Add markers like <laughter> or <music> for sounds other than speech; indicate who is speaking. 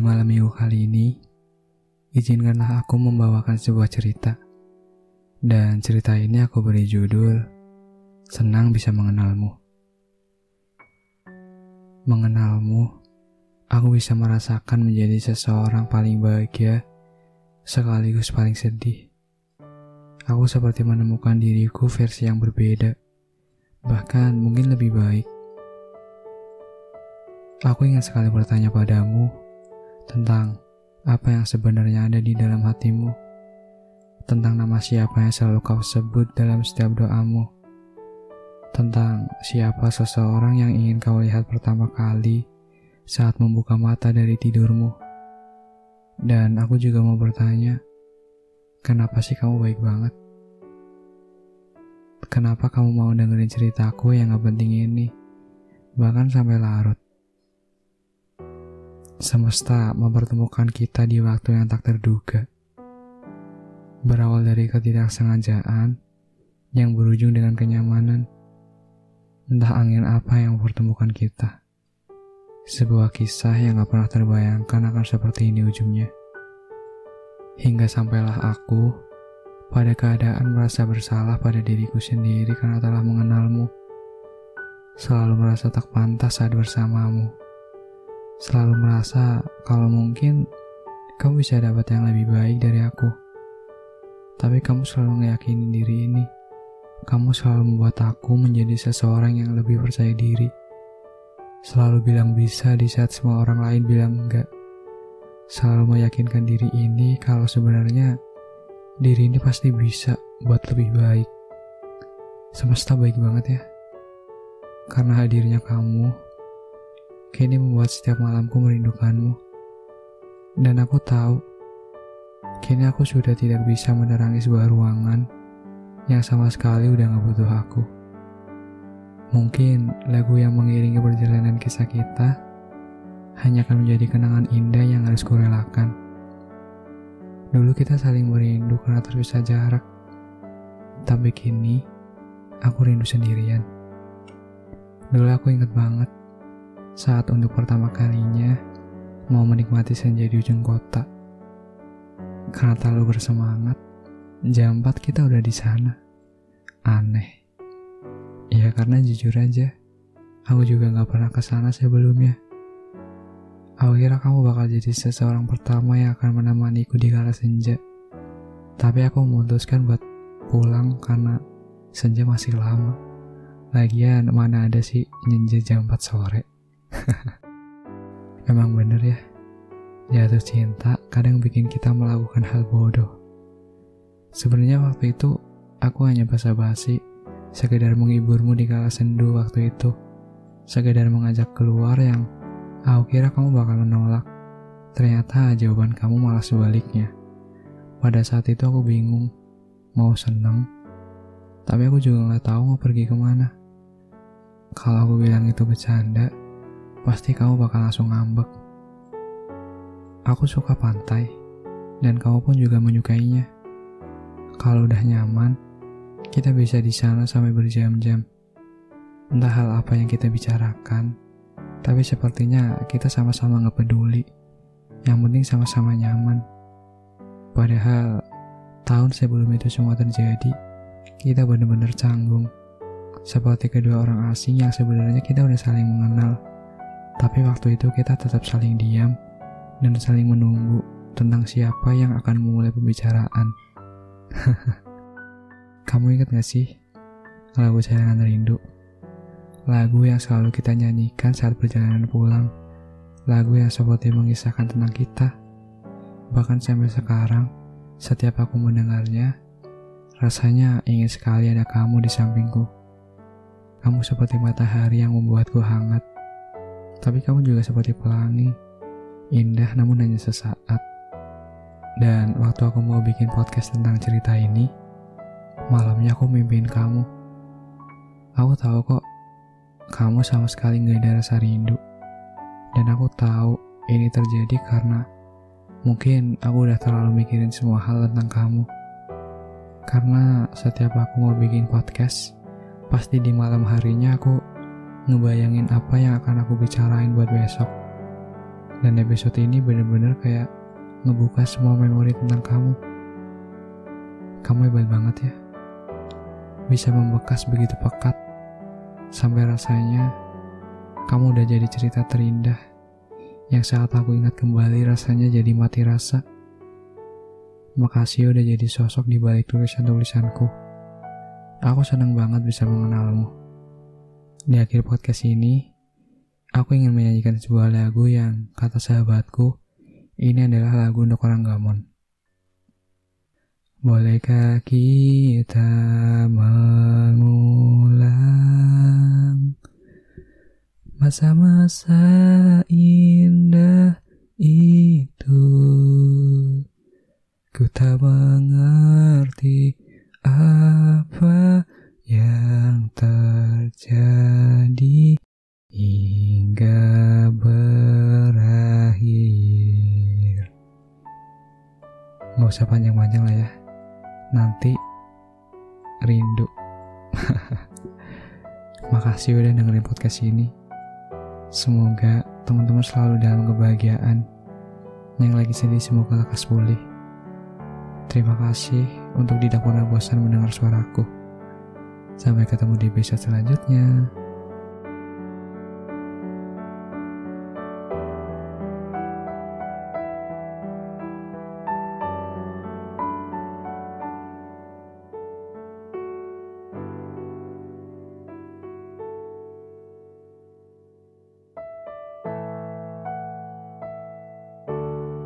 Speaker 1: Malam minggu kali ini, izinkanlah aku membawakan sebuah cerita. Dan cerita ini aku beri judul Senang Bisa Mengenalmu. Mengenalmu, aku bisa merasakan menjadi seseorang paling bahagia sekaligus paling sedih. Aku seperti menemukan diriku versi yang berbeda, bahkan mungkin lebih baik. Aku ingin sekali bertanya padamu tentang apa yang sebenarnya ada di dalam hatimu, tentang nama siapa yang selalu kau sebut dalam setiap doamu, tentang siapa seseorang yang ingin kau lihat pertama kali saat membuka mata dari tidurmu. Dan aku juga mau bertanya, kenapa sih kamu baik banget? Kenapa kamu mau dengerin ceritaku yang gak penting ini? Bahkan sampai larut. Semesta mempertemukan kita di waktu yang tak terduga. Berawal dari ketidaksengajaan yang berujung dengan kenyamanan. Entah angin apa yang mempertemukan kita. Sebuah kisah yang gak pernah terbayangkan akan seperti ini ujungnya. Hingga sampailah aku pada keadaan merasa bersalah pada diriku sendiri karena telah mengenalmu. Selalu merasa tak pantas saat bersamamu selalu merasa kalau mungkin kamu bisa dapat yang lebih baik dari aku. Tapi kamu selalu ngeyakinin diri ini. Kamu selalu membuat aku menjadi seseorang yang lebih percaya diri. Selalu bilang bisa di saat semua orang lain bilang enggak. Selalu meyakinkan diri ini kalau sebenarnya diri ini pasti bisa buat lebih baik. Semesta baik banget ya. Karena hadirnya kamu, kini membuat setiap malamku merindukanmu. Dan aku tahu, kini aku sudah tidak bisa menerangi sebuah ruangan yang sama sekali udah gak butuh aku. Mungkin lagu yang mengiringi perjalanan kisah kita hanya akan menjadi kenangan indah yang harus kurelakan. Dulu kita saling merindu karena terpisah jarak. Tapi kini, aku rindu sendirian. Dulu aku inget banget saat untuk pertama kalinya mau menikmati senja di ujung kota. Karena terlalu bersemangat, jam 4 kita udah di sana. Aneh. Ya karena jujur aja, aku juga gak pernah ke sana sebelumnya. Aku kira kamu bakal jadi seseorang pertama yang akan menemaniku di kala senja. Tapi aku memutuskan buat pulang karena senja masih lama. Lagian mana ada sih nyenja jam 4 sore. <laughs> Emang bener ya, jatuh cinta kadang bikin kita melakukan hal bodoh. Sebenarnya waktu itu aku hanya basa-basi, sekedar menghiburmu di kala sendu waktu itu, sekedar mengajak keluar yang aku kira kamu bakal menolak. Ternyata jawaban kamu malah sebaliknya. Pada saat itu aku bingung, mau seneng, tapi aku juga nggak tahu mau pergi ke mana. Kalau aku bilang itu bercanda, pasti kamu bakal langsung ngambek. Aku suka pantai, dan kamu pun juga menyukainya. Kalau udah nyaman, kita bisa di sana sampai berjam-jam. Entah hal apa yang kita bicarakan, tapi sepertinya kita sama-sama nggak peduli. Yang penting sama-sama nyaman. Padahal tahun sebelum itu semua terjadi, kita benar-benar canggung. Seperti kedua orang asing yang sebenarnya kita udah saling mengenal tapi waktu itu kita tetap saling diam dan saling menunggu tentang siapa yang akan memulai pembicaraan. <laughs> Kamu ingat gak sih lagu Sayangan Rindu? Lagu yang selalu kita nyanyikan saat perjalanan pulang. Lagu yang seperti mengisahkan tentang kita. Bahkan sampai sekarang, setiap aku mendengarnya, rasanya ingin sekali ada kamu di sampingku. Kamu seperti matahari yang membuatku hangat tapi kamu juga seperti pelangi, indah namun hanya sesaat. Dan waktu aku mau bikin podcast tentang cerita ini, malamnya aku mimpiin kamu. Aku tahu kok, kamu sama sekali gak ada rasa rindu. Dan aku tahu ini terjadi karena mungkin aku udah terlalu mikirin semua hal tentang kamu. Karena setiap aku mau bikin podcast, pasti di malam harinya aku ngebayangin apa yang akan aku bicarain buat besok. Dan episode ini bener-bener kayak ngebuka semua memori tentang kamu. Kamu hebat banget ya. Bisa membekas begitu pekat. Sampai rasanya kamu udah jadi cerita terindah. Yang saat aku ingat kembali rasanya jadi mati rasa. Makasih udah jadi sosok di balik tulisan-tulisanku. Aku senang banget bisa mengenalmu. Di akhir podcast ini, aku ingin menyanyikan sebuah lagu yang kata sahabatku, ini adalah lagu untuk orang gamon. Bolehkah kita mengulang masa-masa indah itu? Ku tak mengerti Gak usah panjang-panjang lah ya. Nanti rindu. <laughs> Makasih udah dengerin podcast ini. Semoga teman-teman selalu dalam kebahagiaan. Yang lagi sedih semoga lekas pulih. Terima kasih untuk tidak pernah bosan mendengar suaraku. Sampai ketemu di episode selanjutnya.